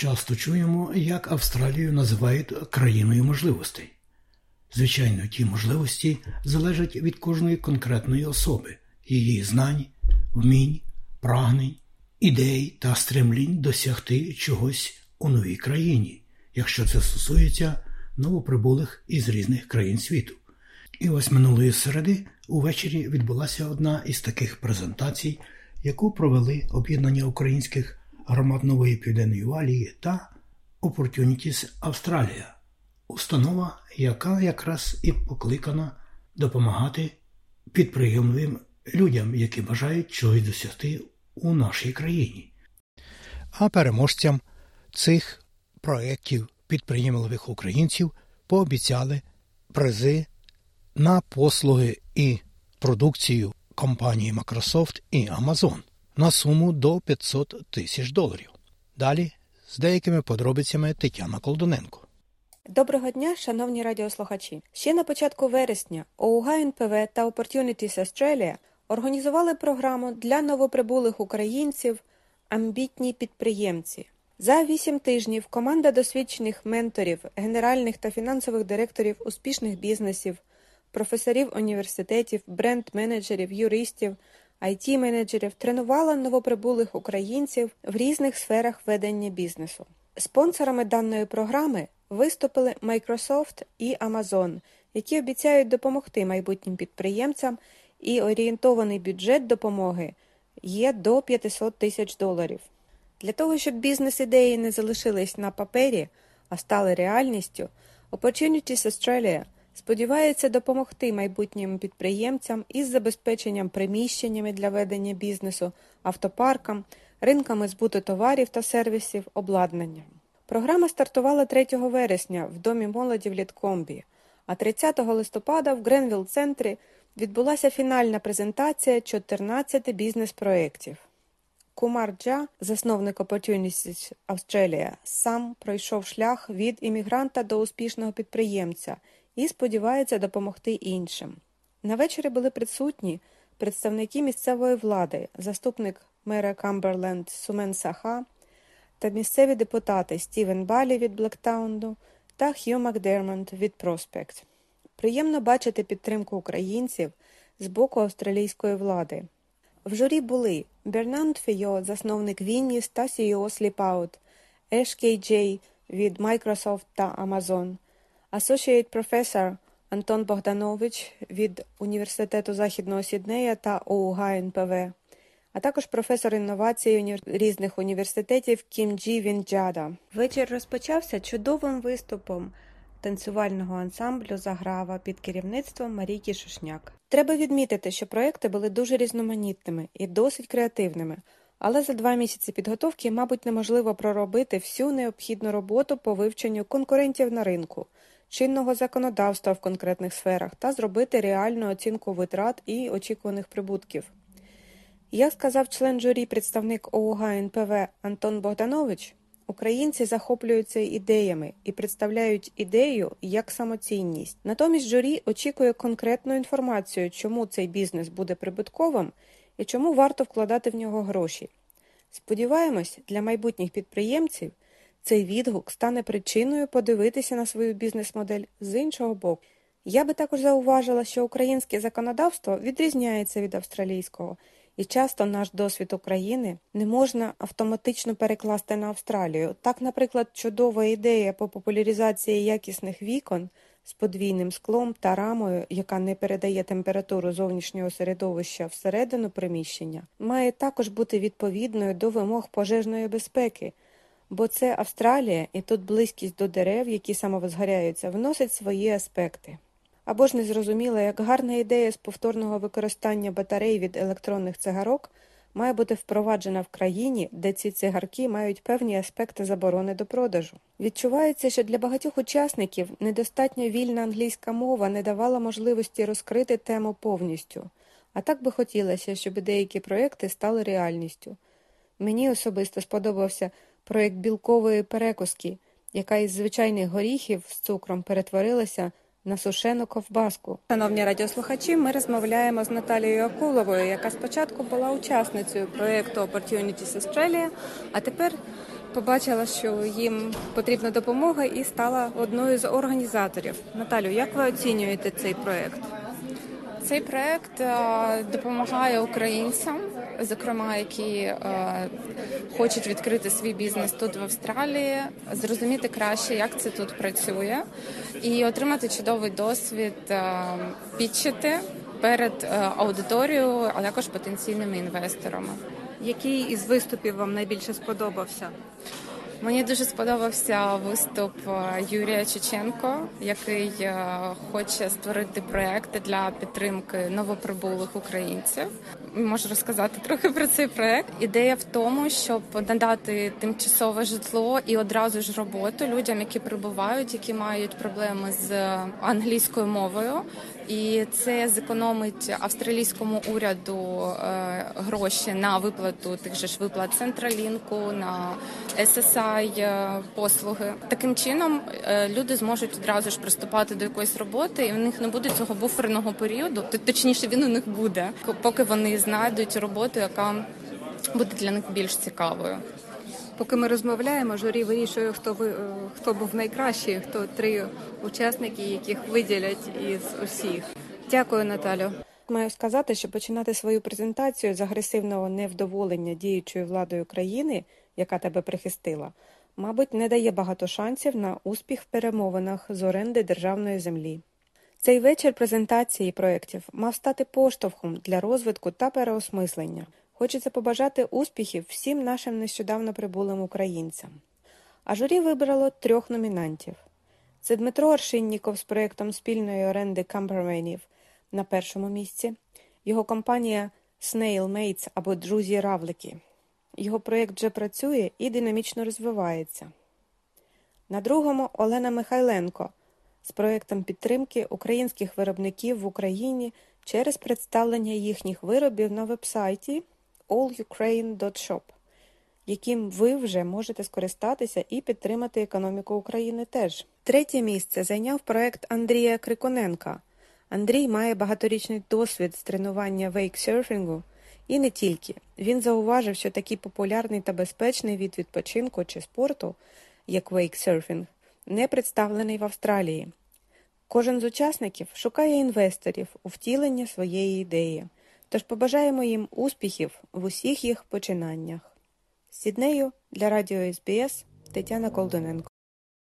Часто чуємо, як Австралію називають країною можливостей. Звичайно, ті можливості залежать від кожної конкретної особи, її знань, вмінь, прагнень, ідей та стремлінь досягти чогось у новій країні, якщо це стосується новоприбулих із різних країн світу. І ось минулої середи увечері відбулася одна із таких презентацій, яку провели об'єднання українських громад Нової Південної Валії та Opportunities Австралія, установа, яка якраз і покликана допомагати підприємливим людям, які бажають чогось досягти у нашій країні. А переможцям цих проєктів підприємливих українців пообіцяли призи на послуги і продукцію компанії Microsoft і Amazon на суму до 500 тисяч доларів. Далі з деякими подробицями Тетяна Колдоненко. Доброго дня, шановні радіослухачі. Ще на початку вересня ОУГА НПВ та Opportunities Australia організували програму для новоприбулих українців Амбітні підприємці. За вісім тижнів команда досвідчених менторів, генеральних та фінансових директорів успішних бізнесів, професорів університетів, бренд-менеджерів, юристів, it менеджерів тренувала новоприбулих українців в різних сферах ведення бізнесу. Спонсорами даної програми виступили Microsoft і Amazon, які обіцяють допомогти майбутнім підприємцям, і орієнтований бюджет допомоги є до 500 тисяч доларів. Для того, щоб бізнес-ідеї не залишились на папері, а стали реальністю, Opportunities Australia сподівається допомогти майбутнім підприємцям із забезпеченням приміщеннями для ведення бізнесу, автопаркам, ринками збуту товарів та сервісів, обладнанням. Програма стартувала 3 вересня в Домі молоді в Літкомбі, а 30 листопада в Гренвіл-центрі відбулася фінальна презентація 14 бізнес-проєктів. Кумар Джа, засновник Opportunities Australia, сам пройшов шлях від іммігранта до успішного підприємця і сподівається допомогти іншим. На вечорі були присутні представники місцевої влади, заступник мера Камберленд Сумен Саха та місцеві депутати Стівен Балі від Блектаунду та Хью Макдермонт від Проспект. Приємно бачити підтримку українців з боку австралійської влади. В журі були Бернанд Фейо, засновник Вінніс та CEO Sleepout, Еш Кей від Microsoft та Amazon, Associate Professor Антон Богданович від Університету Західного Сіднея та ОУГ НПВ, а також професор інновацій різних університетів Кім Джі Вінджада. Вечір розпочався чудовим виступом танцювального ансамблю Заграва під керівництвом Марійки Шушняк. Треба відмітити, що проекти були дуже різноманітними і досить креативними, але за два місяці підготовки, мабуть, неможливо проробити всю необхідну роботу по вивченню конкурентів на ринку, чинного законодавства в конкретних сферах та зробити реальну оцінку витрат і очікуваних прибутків. Як сказав член журі представник ОУГ НПВ Антон Богданович, Українці захоплюються ідеями і представляють ідею як самоцінність. Натомість журі очікує конкретну інформацію, чому цей бізнес буде прибутковим і чому варто вкладати в нього гроші. Сподіваємось, для майбутніх підприємців цей відгук стане причиною подивитися на свою бізнес-модель з іншого боку. Я би також зауважила, що українське законодавство відрізняється від австралійського. І часто наш досвід України не можна автоматично перекласти на Австралію. Так, наприклад, чудова ідея по популяризації якісних вікон з подвійним склом та рамою, яка не передає температуру зовнішнього середовища всередину приміщення, має також бути відповідною до вимог пожежної безпеки, бо це Австралія, і тут близькість до дерев, які самовозгоряються, вносить свої аспекти. Або ж не зрозуміла, як гарна ідея з повторного використання батарей від електронних цигарок має бути впроваджена в країні, де ці цигарки мають певні аспекти заборони до продажу. Відчувається, що для багатьох учасників недостатньо вільна англійська мова не давала можливості розкрити тему повністю, а так би хотілося, щоб деякі проекти стали реальністю. Мені особисто сподобався проєкт білкової перекуски, яка із звичайних горіхів з цукром перетворилася на сушену ковбаску. Шановні радіослухачі, ми розмовляємо з Наталією Акуловою, яка спочатку була учасницею проєкту Opportunities Australia, а тепер побачила, що їм потрібна допомога, і стала одною з організаторів. Наталю, як ви оцінюєте цей проект? Цей проект е, допомагає українцям, зокрема, які е, хочуть відкрити свій бізнес тут в Австралії, зрозуміти краще, як це тут працює, і отримати чудовий досвід, е, підчити перед аудиторією, а також потенційними інвесторами. Який із виступів вам найбільше сподобався? Мені дуже сподобався виступ е, Юрія Чеченко, який е, хоче створити проекти для підтримки новоприбулих українців. Можу розказати трохи про цей проект. Ідея в тому, щоб надати тимчасове житло і одразу ж роботу людям, які прибувають, які мають проблеми з англійською мовою. І це зекономить австралійському уряду е, гроші на виплату тих же ж виплат Централінку, на SSI е, послуги. Таким чином е, люди зможуть одразу ж приступати до якоїсь роботи, і в них не буде цього буферного періоду. Точніше, він у них буде, поки вони знайдуть роботу, яка буде для них більш цікавою. Поки ми розмовляємо, журі вирішує, хто ви е, хто був найкращий, хто три учасники, яких виділять із усіх. Дякую, Наталю. Маю сказати, що починати свою презентацію з агресивного невдоволення діючою владою країни, яка тебе прихистила, мабуть, не дає багато шансів на успіх в перемовинах з оренди державної землі. Цей вечір презентації проєктів мав стати поштовхом для розвитку та переосмислення. Хочеться побажати успіхів всім нашим нещодавно прибулим українцям. А журі вибрало трьох номінантів. Це Дмитро Аршинніков з проєктом спільної оренди камперменів на першому місці, його компанія Snail Mates або Друзі Равлики. Його проєкт вже працює і динамічно розвивається. На другому Олена Михайленко з проєктом підтримки українських виробників в Україні через представлення їхніх виробів на вебсайті allukraine.shop, яким ви вже можете скористатися і підтримати економіку України теж. Третє місце зайняв проект Андрія Криконенка. Андрій має багаторічний досвід з тренування вейксерфінгу і не тільки. Він зауважив, що такий популярний та безпечний від відпочинку чи спорту, як вейксерфінг, не представлений в Австралії. Кожен з учасників шукає інвесторів у втілення своєї ідеї, тож побажаємо їм успіхів в усіх їх починаннях. Сіднею для радіо СБС Тетяна Колдоненко.